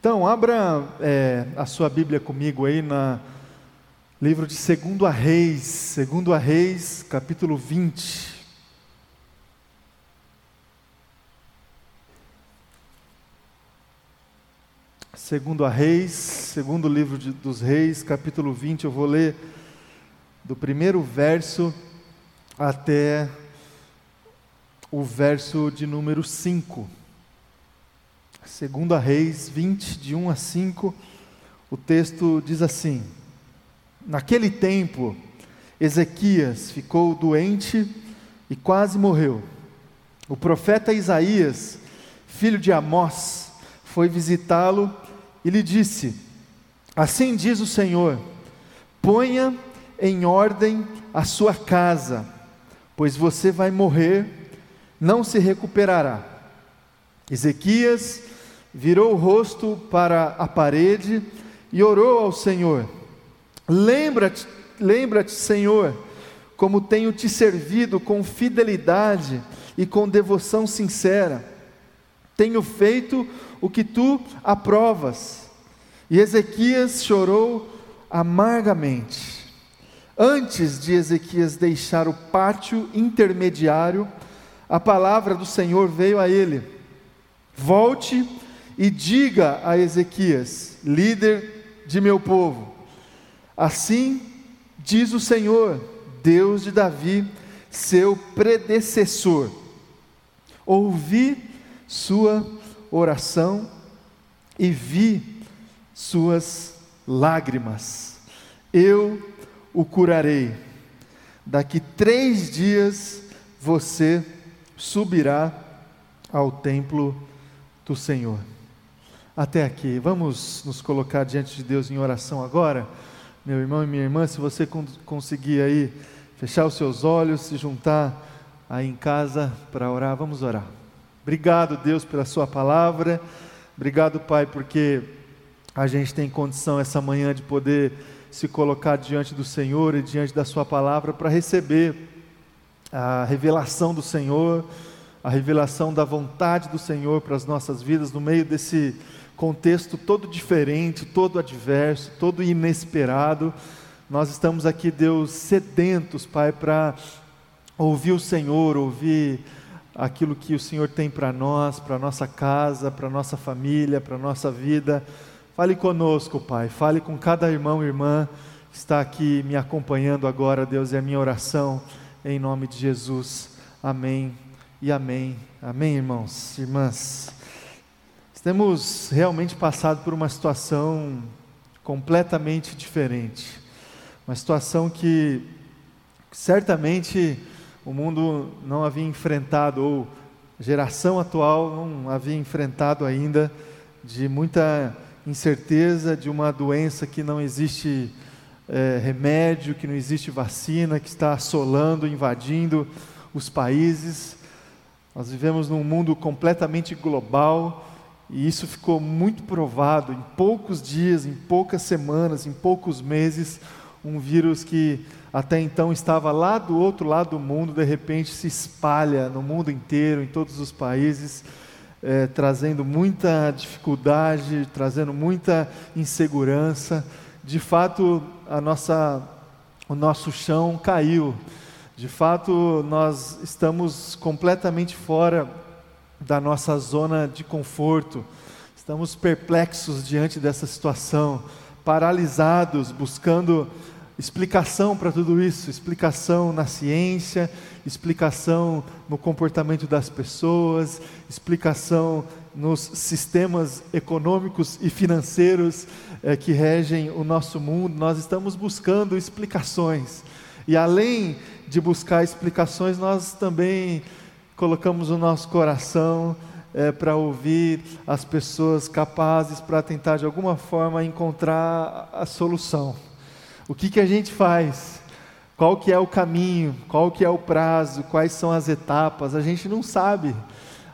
Então, abra é, a sua Bíblia comigo aí na livro de 2 a Reis, 2 a Reis, capítulo 20. Segundo a Reis, segundo livro de, dos Reis, capítulo 20, eu vou ler do primeiro verso até o verso de número 5. Segunda Reis 20, de 1 a 5, o texto diz assim: Naquele tempo, Ezequias ficou doente e quase morreu. O profeta Isaías, filho de Amós, foi visitá-lo e lhe disse: Assim diz o Senhor: ponha em ordem a sua casa, pois você vai morrer, não se recuperará. Ezequias virou o rosto para a parede e orou ao Senhor: Lembra-te, lembra-te, Senhor, como tenho te servido com fidelidade e com devoção sincera. Tenho feito o que tu aprovas. E Ezequias chorou amargamente. Antes de Ezequias deixar o pátio intermediário, a palavra do Senhor veio a ele: Volte e diga a Ezequias, líder de meu povo: Assim diz o Senhor, Deus de Davi, seu predecessor: Ouvi sua oração e vi suas lágrimas. Eu o curarei. Daqui três dias você subirá ao templo do Senhor até aqui. Vamos nos colocar diante de Deus em oração agora? Meu irmão e minha irmã, se você conseguir aí fechar os seus olhos, se juntar aí em casa para orar, vamos orar. Obrigado, Deus, pela Sua palavra. Obrigado, Pai, porque a gente tem condição essa manhã de poder se colocar diante do Senhor e diante da Sua palavra para receber a revelação do Senhor, a revelação da vontade do Senhor para as nossas vidas no meio desse contexto todo diferente, todo adverso, todo inesperado. Nós estamos aqui, Deus, sedentos, Pai, para ouvir o Senhor, ouvir aquilo que o Senhor tem para nós, para nossa casa, para nossa família, para nossa vida. Fale conosco, Pai. Fale com cada irmão e irmã que está aqui me acompanhando agora, Deus, é a minha oração em nome de Jesus. Amém e amém. Amém, irmãos, irmãs. Temos realmente passado por uma situação completamente diferente. Uma situação que certamente o mundo não havia enfrentado, ou a geração atual não havia enfrentado ainda, de muita incerteza, de uma doença que não existe é, remédio, que não existe vacina, que está assolando, invadindo os países. Nós vivemos num mundo completamente global e isso ficou muito provado em poucos dias, em poucas semanas, em poucos meses. Um vírus que até então estava lá do outro lado do mundo, de repente se espalha no mundo inteiro, em todos os países, é, trazendo muita dificuldade, trazendo muita insegurança. De fato, a nossa, o nosso chão caiu. De fato, nós estamos completamente fora da nossa zona de conforto. Estamos perplexos diante dessa situação, paralisados, buscando explicação para tudo isso, explicação na ciência, explicação no comportamento das pessoas, explicação nos sistemas econômicos e financeiros é, que regem o nosso mundo. Nós estamos buscando explicações. E além de buscar explicações, nós também colocamos o nosso coração é, para ouvir as pessoas capazes para tentar de alguma forma encontrar a solução. O que, que a gente faz? Qual que é o caminho? Qual que é o prazo? Quais são as etapas? A gente não sabe.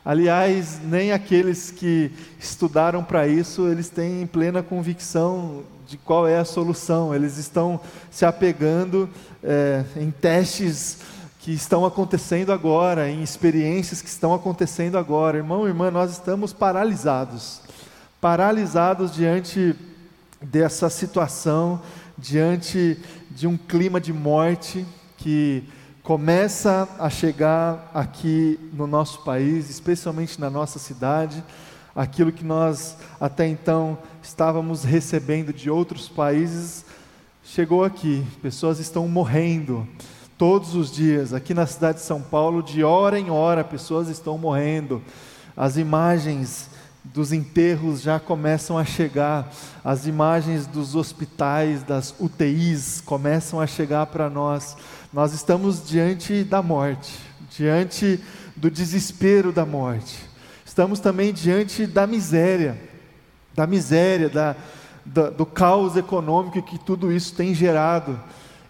Aliás, nem aqueles que estudaram para isso, eles têm plena convicção de qual é a solução. Eles estão se apegando é, em testes que estão acontecendo agora, em experiências que estão acontecendo agora. Irmão, irmã, nós estamos paralisados. paralisados diante dessa situação, diante de um clima de morte que começa a chegar aqui no nosso país, especialmente na nossa cidade, aquilo que nós até então estávamos recebendo de outros países, chegou aqui. Pessoas estão morrendo todos os dias. Aqui na cidade de São Paulo, de hora em hora, pessoas estão morrendo. As imagens dos enterros já começam a chegar, as imagens dos hospitais, das UTIs começam a chegar para nós. Nós estamos diante da morte, diante do desespero da morte. Estamos também diante da miséria, da miséria, da, da, do caos econômico que tudo isso tem gerado.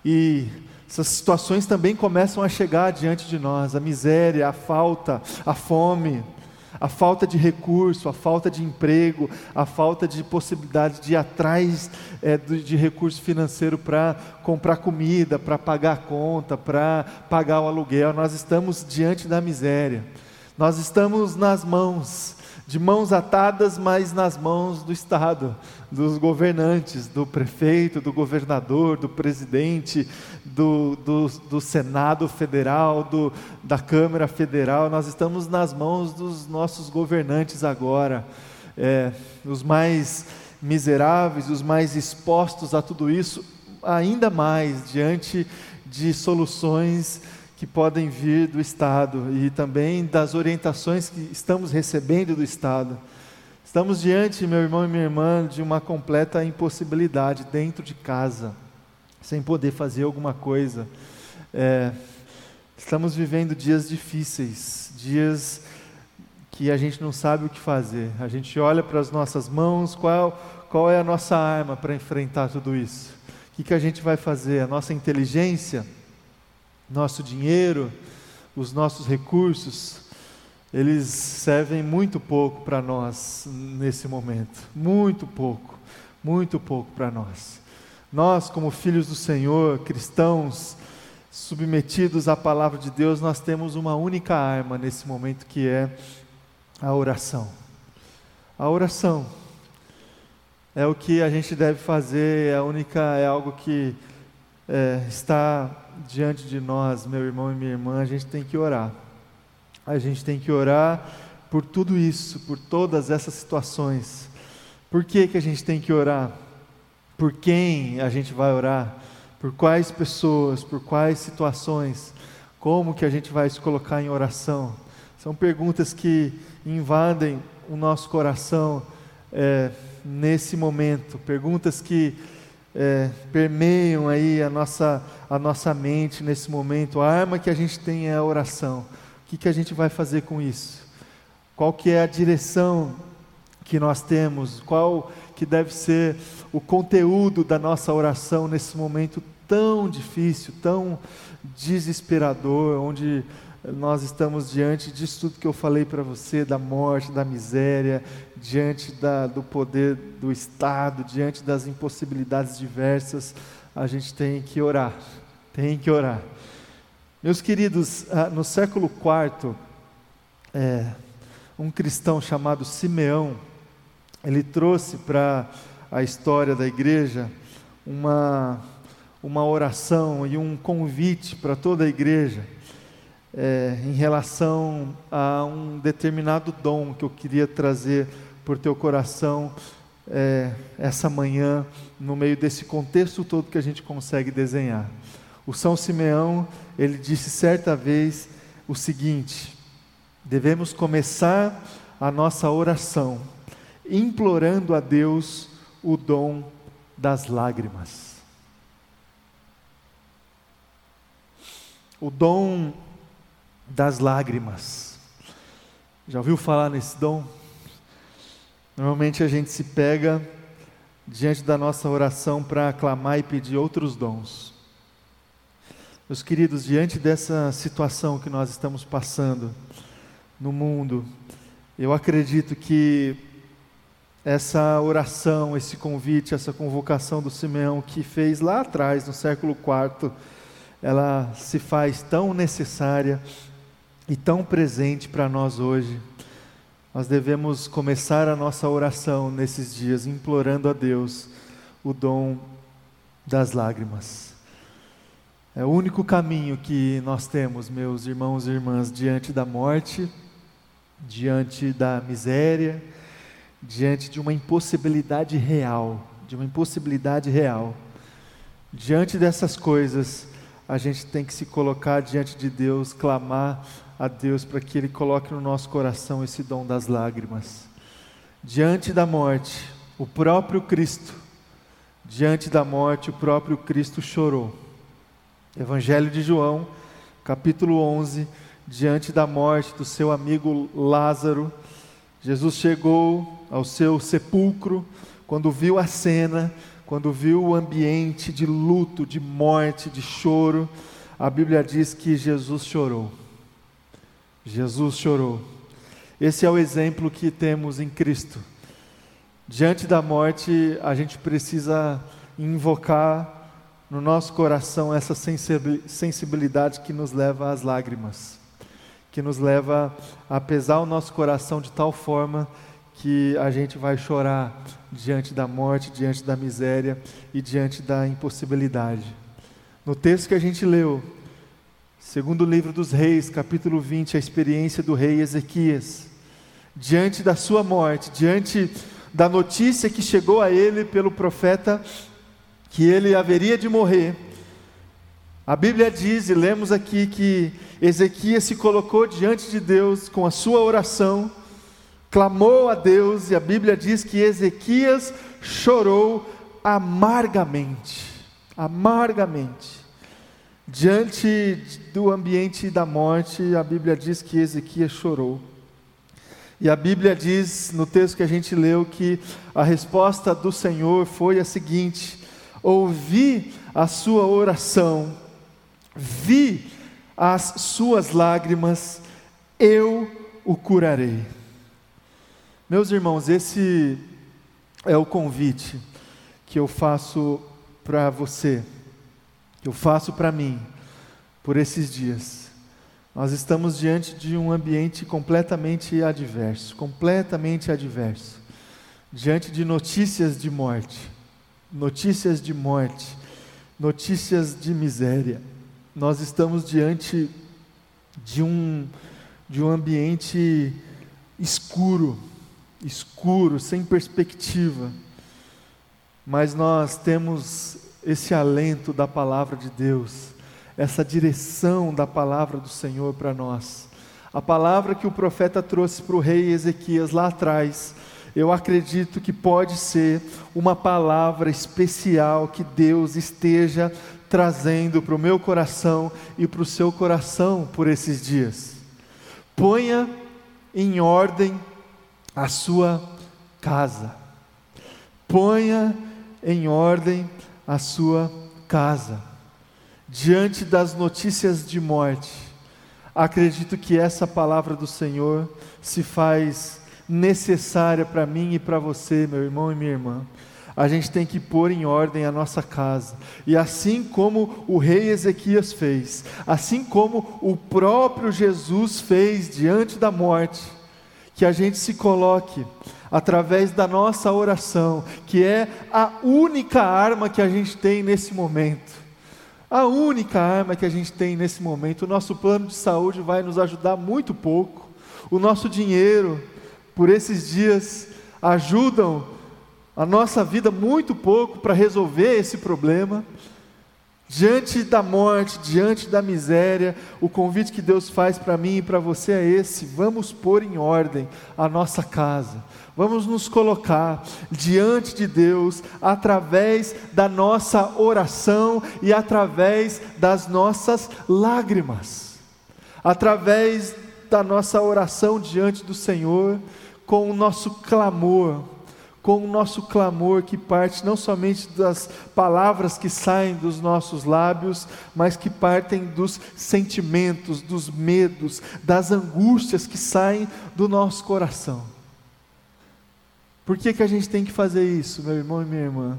E essas situações também começam a chegar diante de nós: a miséria, a falta, a fome, a falta de recurso, a falta de emprego, a falta de possibilidade de ir atrás é, de recurso financeiro para comprar comida, para pagar a conta, para pagar o aluguel. Nós estamos diante da miséria. Nós estamos nas mãos, de mãos atadas, mas nas mãos do Estado, dos governantes, do prefeito, do governador, do presidente, do, do, do Senado Federal, do, da Câmara Federal. Nós estamos nas mãos dos nossos governantes agora, é, os mais miseráveis, os mais expostos a tudo isso, ainda mais diante de soluções que podem vir do Estado e também das orientações que estamos recebendo do Estado. Estamos diante, meu irmão e minha irmã, de uma completa impossibilidade dentro de casa, sem poder fazer alguma coisa. É, estamos vivendo dias difíceis, dias que a gente não sabe o que fazer. A gente olha para as nossas mãos, qual, qual é a nossa arma para enfrentar tudo isso? O que, que a gente vai fazer? A nossa inteligência? Nosso dinheiro, os nossos recursos, eles servem muito pouco para nós nesse momento. Muito pouco, muito pouco para nós. Nós, como filhos do Senhor, cristãos, submetidos à palavra de Deus, nós temos uma única arma nesse momento que é a oração. A oração é o que a gente deve fazer, é a única, é algo que é, está diante de nós, meu irmão e minha irmã, a gente tem que orar. A gente tem que orar por tudo isso, por todas essas situações. Por que, que a gente tem que orar? Por quem a gente vai orar? Por quais pessoas? Por quais situações? Como que a gente vai se colocar em oração? São perguntas que invadem o nosso coração é, nesse momento. Perguntas que é, permeiam aí a nossa, a nossa mente nesse momento. A arma que a gente tem é a oração. O que, que a gente vai fazer com isso? Qual que é a direção que nós temos? Qual que deve ser o conteúdo da nossa oração nesse momento tão difícil, tão desesperador, onde nós estamos diante disso tudo que eu falei para você, da morte, da miséria, diante da, do poder do Estado, diante das impossibilidades diversas, a gente tem que orar, tem que orar. Meus queridos, ah, no século IV, é, um cristão chamado Simeão, ele trouxe para a história da igreja uma, uma oração e um convite para toda a igreja é, em relação a um determinado dom que eu queria trazer por teu coração é, essa manhã, no meio desse contexto todo que a gente consegue desenhar. O São Simeão, ele disse certa vez o seguinte: devemos começar a nossa oração implorando a Deus o dom das lágrimas. O dom das lágrimas. Já ouviu falar nesse dom? Normalmente a gente se pega diante da nossa oração para clamar e pedir outros dons. Meus queridos, diante dessa situação que nós estamos passando no mundo, eu acredito que essa oração, esse convite, essa convocação do Simeão que fez lá atrás, no século IV, ela se faz tão necessária e tão presente para nós hoje. nós devemos começar a nossa oração nesses dias implorando a Deus o dom das lágrimas. É o único caminho que nós temos, meus irmãos e irmãs, diante da morte, diante da miséria, diante de uma impossibilidade real, de uma impossibilidade real. Diante dessas coisas, a gente tem que se colocar diante de Deus, clamar a Deus para que Ele coloque no nosso coração esse dom das lágrimas. Diante da morte, o próprio Cristo, diante da morte, o próprio Cristo chorou. Evangelho de João, capítulo 11, diante da morte do seu amigo Lázaro, Jesus chegou ao seu sepulcro, quando viu a cena, quando viu o ambiente de luto, de morte, de choro, a Bíblia diz que Jesus chorou. Jesus chorou. Esse é o exemplo que temos em Cristo. Diante da morte, a gente precisa invocar no nosso coração essa sensibilidade que nos leva às lágrimas, que nos leva a pesar o nosso coração de tal forma que a gente vai chorar diante da morte, diante da miséria e diante da impossibilidade. No texto que a gente leu, Segundo o livro dos Reis, capítulo 20, a experiência do rei Ezequias, diante da sua morte, diante da notícia que chegou a ele pelo profeta que ele haveria de morrer. A Bíblia diz, e lemos aqui, que Ezequias se colocou diante de Deus com a sua oração, clamou a Deus, e a Bíblia diz que Ezequias chorou amargamente. Amargamente. Diante do ambiente da morte, a Bíblia diz que Ezequias chorou. E a Bíblia diz, no texto que a gente leu, que a resposta do Senhor foi a seguinte: ouvi a sua oração, vi as suas lágrimas, eu o curarei. Meus irmãos, esse é o convite que eu faço para você que eu faço para mim por esses dias. Nós estamos diante de um ambiente completamente adverso, completamente adverso. Diante de notícias de morte, notícias de morte, notícias de miséria. Nós estamos diante de um de um ambiente escuro, escuro, sem perspectiva. Mas nós temos esse alento da palavra de Deus, essa direção da palavra do Senhor para nós. A palavra que o profeta trouxe para o rei Ezequias lá atrás, eu acredito que pode ser uma palavra especial que Deus esteja trazendo para o meu coração e para o seu coração por esses dias. Ponha em ordem a sua casa. Ponha em ordem a sua casa. Diante das notícias de morte, acredito que essa palavra do Senhor se faz necessária para mim e para você, meu irmão e minha irmã. A gente tem que pôr em ordem a nossa casa. E assim como o rei Ezequias fez, assim como o próprio Jesus fez diante da morte, que a gente se coloque através da nossa oração, que é a única arma que a gente tem nesse momento. A única arma que a gente tem nesse momento. O nosso plano de saúde vai nos ajudar muito pouco. O nosso dinheiro, por esses dias, ajudam a nossa vida muito pouco para resolver esse problema. Diante da morte, diante da miséria, o convite que Deus faz para mim e para você é esse: vamos pôr em ordem a nossa casa, vamos nos colocar diante de Deus através da nossa oração e através das nossas lágrimas, através da nossa oração diante do Senhor, com o nosso clamor, com o nosso clamor que parte não somente das palavras que saem dos nossos lábios, mas que partem dos sentimentos, dos medos, das angústias que saem do nosso coração. Por que, que a gente tem que fazer isso, meu irmão e minha irmã?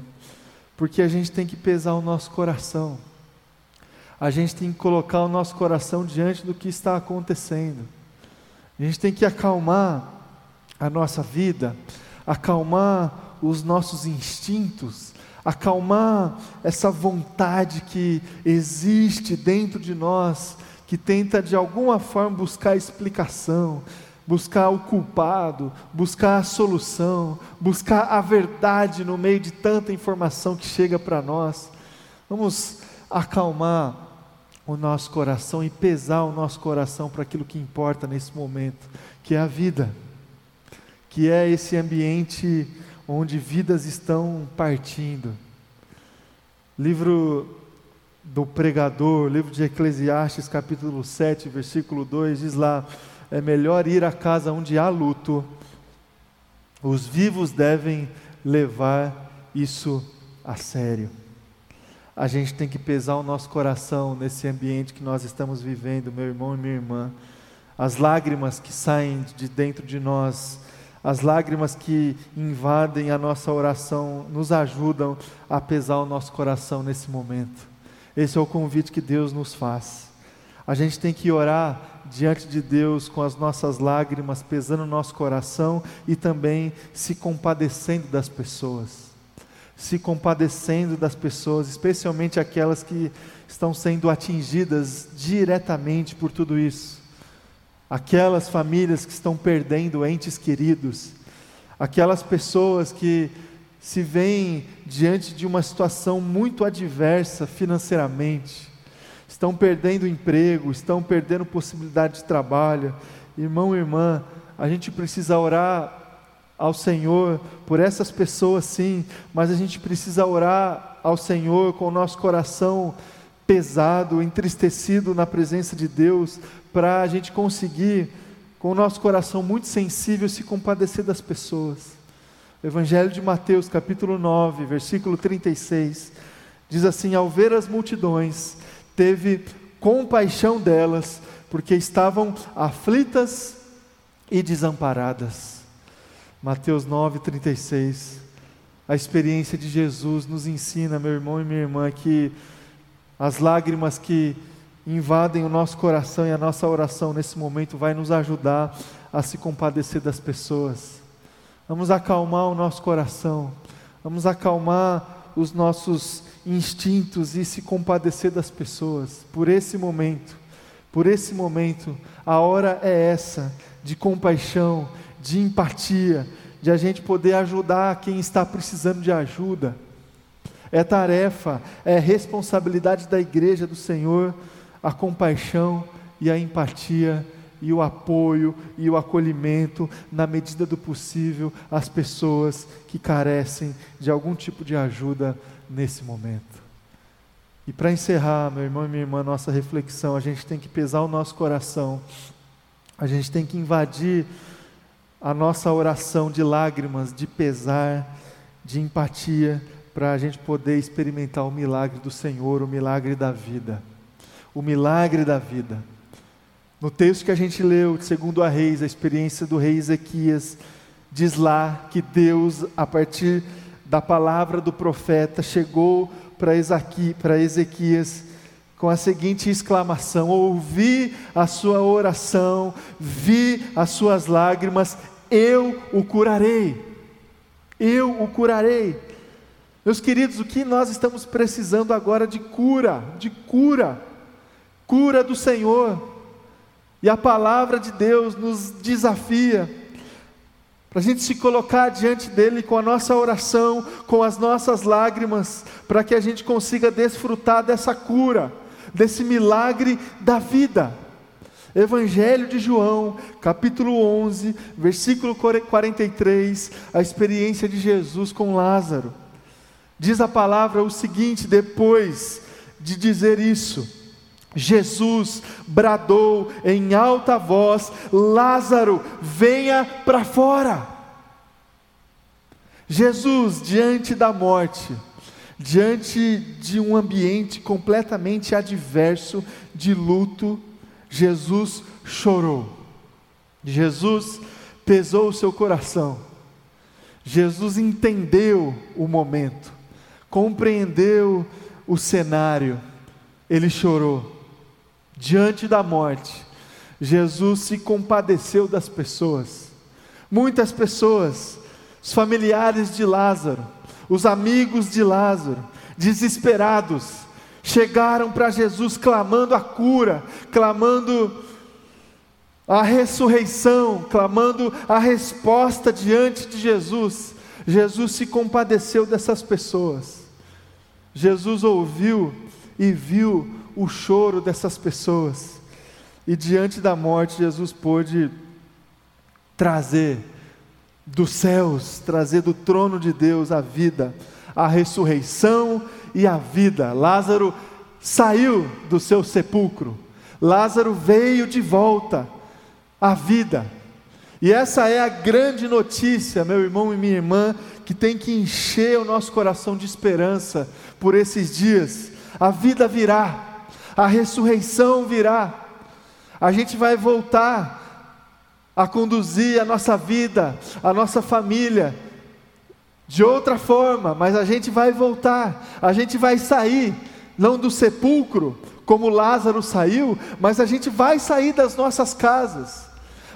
Porque a gente tem que pesar o nosso coração. A gente tem que colocar o nosso coração diante do que está acontecendo. A gente tem que acalmar a nossa vida, acalmar os nossos instintos, acalmar essa vontade que existe dentro de nós, que tenta de alguma forma buscar explicação, buscar o culpado, buscar a solução, buscar a verdade no meio de tanta informação que chega para nós. Vamos acalmar o nosso coração e pesar o nosso coração para aquilo que importa nesse momento, que é a vida, que é esse ambiente onde vidas estão partindo. Livro do pregador, livro de Eclesiastes, capítulo 7, versículo 2, diz lá: é melhor ir à casa onde há luto, os vivos devem levar isso a sério a gente tem que pesar o nosso coração nesse ambiente que nós estamos vivendo, meu irmão e minha irmã. As lágrimas que saem de dentro de nós, as lágrimas que invadem a nossa oração, nos ajudam a pesar o nosso coração nesse momento. Esse é o convite que Deus nos faz. A gente tem que orar diante de Deus com as nossas lágrimas pesando o nosso coração e também se compadecendo das pessoas se compadecendo das pessoas, especialmente aquelas que estão sendo atingidas diretamente por tudo isso. Aquelas famílias que estão perdendo entes queridos, aquelas pessoas que se veem diante de uma situação muito adversa financeiramente, estão perdendo emprego, estão perdendo possibilidade de trabalho. Irmão e irmã, a gente precisa orar ao Senhor por essas pessoas, sim, mas a gente precisa orar ao Senhor com o nosso coração pesado, entristecido na presença de Deus, para a gente conseguir, com o nosso coração muito sensível, se compadecer das pessoas. O Evangelho de Mateus, capítulo 9, versículo 36, diz assim: Ao ver as multidões, teve compaixão delas, porque estavam aflitas e desamparadas. Mateus 9,36. A experiência de Jesus nos ensina, meu irmão e minha irmã, que as lágrimas que invadem o nosso coração e a nossa oração nesse momento vai nos ajudar a se compadecer das pessoas. Vamos acalmar o nosso coração, vamos acalmar os nossos instintos e se compadecer das pessoas por esse momento. Por esse momento, a hora é essa de compaixão, de empatia, de a gente poder ajudar quem está precisando de ajuda. É tarefa, é responsabilidade da igreja do Senhor a compaixão e a empatia e o apoio e o acolhimento, na medida do possível, às pessoas que carecem de algum tipo de ajuda nesse momento. E para encerrar, meu irmão e minha irmã, nossa reflexão, a gente tem que pesar o nosso coração, a gente tem que invadir a nossa oração de lágrimas, de pesar, de empatia, para a gente poder experimentar o milagre do Senhor, o milagre da vida. O milagre da vida. No texto que a gente leu, segundo a Reis, a experiência do rei Ezequias, diz lá que Deus, a partir da palavra do profeta, chegou para Ezequias com a seguinte exclamação: Ouvi a sua oração, vi as suas lágrimas, eu o curarei. Eu o curarei. Meus queridos, o que nós estamos precisando agora de cura, de cura, cura do Senhor. E a palavra de Deus nos desafia para a gente se colocar diante dele com a nossa oração, com as nossas lágrimas, para que a gente consiga desfrutar dessa cura desse milagre da vida. Evangelho de João, capítulo 11, versículo 43, a experiência de Jesus com Lázaro. Diz a palavra o seguinte: depois de dizer isso, Jesus bradou em alta voz: Lázaro, venha para fora. Jesus, diante da morte, diante de um ambiente completamente adverso de luto, Jesus chorou. Jesus pesou o seu coração. Jesus entendeu o momento, compreendeu o cenário. Ele chorou. Diante da morte, Jesus se compadeceu das pessoas, Muitas pessoas, os familiares de Lázaro, os amigos de Lázaro, desesperados, chegaram para Jesus clamando a cura, clamando a ressurreição, clamando a resposta diante de Jesus. Jesus se compadeceu dessas pessoas. Jesus ouviu e viu o choro dessas pessoas. E diante da morte, Jesus pôde trazer dos céus, trazer do trono de Deus a vida, a ressurreição e a vida. Lázaro saiu do seu sepulcro, Lázaro veio de volta à vida. E essa é a grande notícia, meu irmão e minha irmã, que tem que encher o nosso coração de esperança por esses dias. A vida virá, a ressurreição virá, a gente vai voltar a conduzir a nossa vida, a nossa família, de outra forma, mas a gente vai voltar, a gente vai sair, não do sepulcro, como Lázaro saiu, mas a gente vai sair das nossas casas,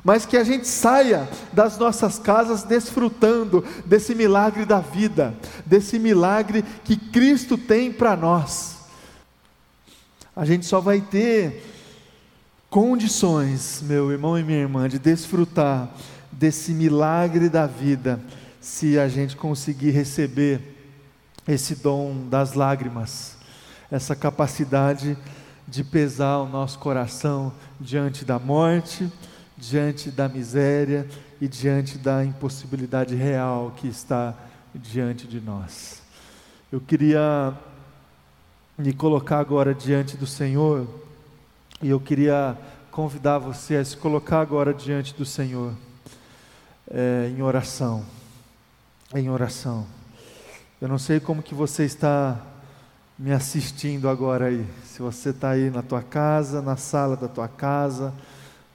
mas que a gente saia das nossas casas desfrutando desse milagre da vida, desse milagre que Cristo tem para nós. A gente só vai ter condições, meu irmão e minha irmã, de desfrutar desse milagre da vida, se a gente conseguir receber esse dom das lágrimas, essa capacidade de pesar o nosso coração diante da morte, diante da miséria e diante da impossibilidade real que está diante de nós. Eu queria me colocar agora diante do Senhor e eu queria convidar você a se colocar agora diante do Senhor, é, em oração. Em oração. Eu não sei como que você está me assistindo agora aí. Se você está aí na tua casa, na sala da tua casa,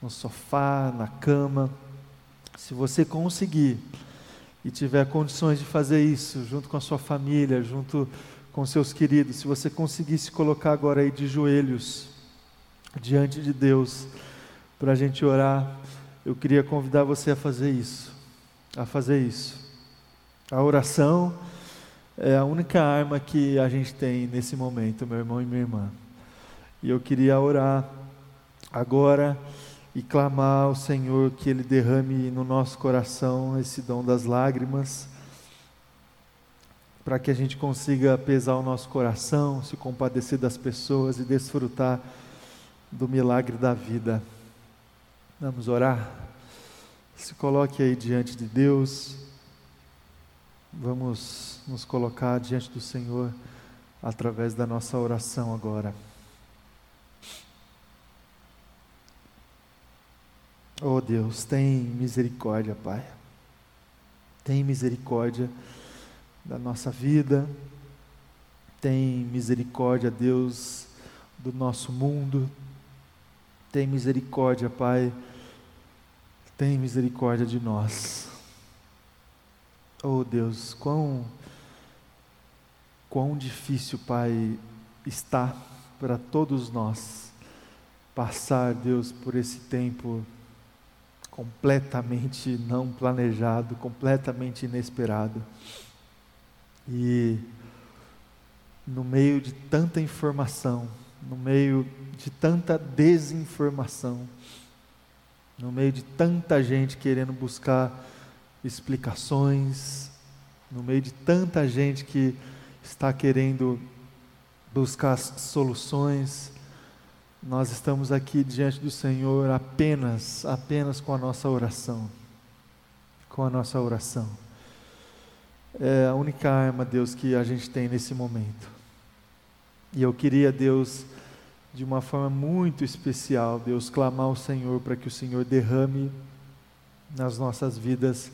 no sofá, na cama. Se você conseguir e tiver condições de fazer isso, junto com a sua família, junto com seus queridos, se você conseguir se colocar agora aí de joelhos, diante de Deus para a gente orar, eu queria convidar você a fazer isso, a fazer isso. A oração é a única arma que a gente tem nesse momento, meu irmão e minha irmã. E eu queria orar agora e clamar ao Senhor que Ele derrame no nosso coração esse dom das lágrimas, para que a gente consiga pesar o nosso coração, se compadecer das pessoas e desfrutar do milagre da vida. Vamos orar? Se coloque aí diante de Deus. Vamos nos colocar diante do Senhor através da nossa oração agora. Oh Deus, tem misericórdia, Pai. Tem misericórdia da nossa vida. Tem misericórdia, Deus, do nosso mundo. Tem misericórdia, Pai. Tem misericórdia de nós. Oh Deus, quão, quão difícil, Pai, está para todos nós passar, Deus, por esse tempo completamente não planejado, completamente inesperado. E no meio de tanta informação, no meio de tanta desinformação, no meio de tanta gente querendo buscar explicações, no meio de tanta gente que está querendo buscar soluções, nós estamos aqui diante do Senhor apenas, apenas com a nossa oração. Com a nossa oração. É a única arma, Deus, que a gente tem nesse momento. E eu queria, Deus, de uma forma muito especial, Deus, clamar ao Senhor para que o Senhor derrame nas nossas vidas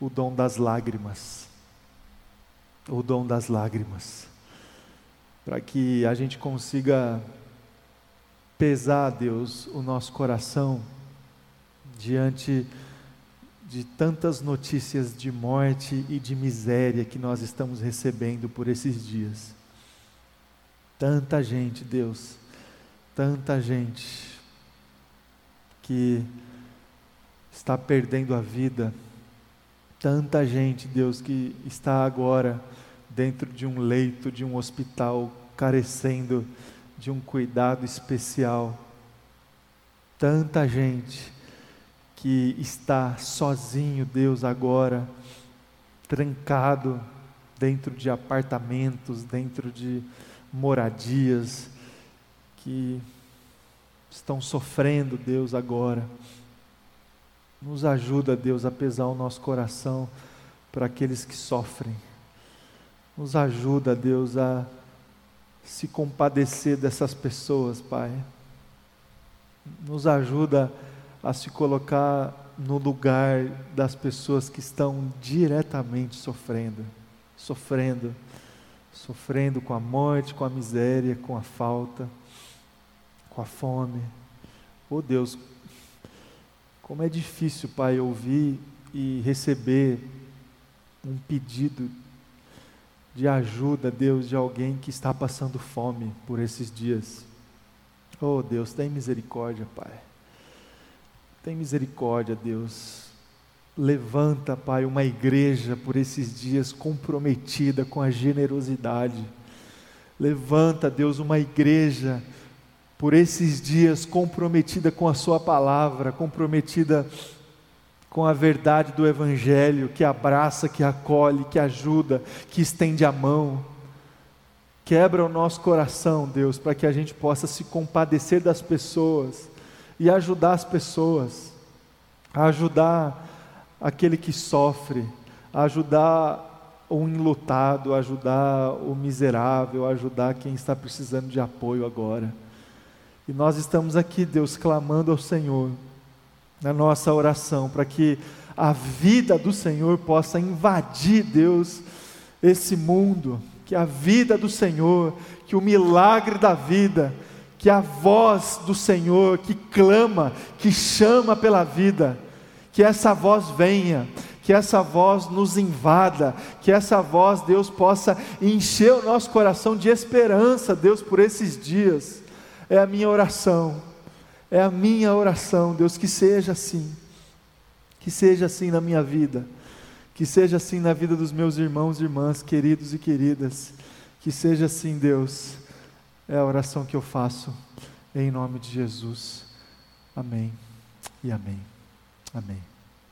o dom das lágrimas. O dom das lágrimas. Para que a gente consiga pesar, Deus, o nosso coração diante de tantas notícias de morte e de miséria que nós estamos recebendo por esses dias. Tanta gente, Deus, tanta gente que está perdendo a vida Tanta gente, Deus, que está agora dentro de um leito de um hospital, carecendo de um cuidado especial. Tanta gente que está sozinho, Deus, agora, trancado dentro de apartamentos, dentro de moradias, que estão sofrendo, Deus, agora. Nos ajuda, Deus, a pesar o nosso coração para aqueles que sofrem. Nos ajuda, Deus, a se compadecer dessas pessoas, Pai. Nos ajuda a se colocar no lugar das pessoas que estão diretamente sofrendo, sofrendo, sofrendo com a morte, com a miséria, com a falta, com a fome. Oh Deus, como é difícil, Pai, ouvir e receber um pedido de ajuda, Deus, de alguém que está passando fome por esses dias. Oh Deus, tem misericórdia, Pai. Tem misericórdia, Deus. Levanta, Pai, uma igreja por esses dias comprometida com a generosidade. Levanta, Deus, uma igreja por esses dias comprometida com a Sua palavra, comprometida com a verdade do Evangelho, que abraça, que acolhe, que ajuda, que estende a mão. Quebra o nosso coração, Deus, para que a gente possa se compadecer das pessoas e ajudar as pessoas, ajudar aquele que sofre, ajudar o enlutado, ajudar o miserável, ajudar quem está precisando de apoio agora. E nós estamos aqui, Deus, clamando ao Senhor, na nossa oração, para que a vida do Senhor possa invadir, Deus, esse mundo, que a vida do Senhor, que o milagre da vida, que a voz do Senhor que clama, que chama pela vida, que essa voz venha, que essa voz nos invada, que essa voz, Deus, possa encher o nosso coração de esperança, Deus, por esses dias. É a minha oração, é a minha oração, Deus, que seja assim, que seja assim na minha vida, que seja assim na vida dos meus irmãos e irmãs, queridos e queridas, que seja assim, Deus, é a oração que eu faço, em nome de Jesus. Amém e amém. Amém.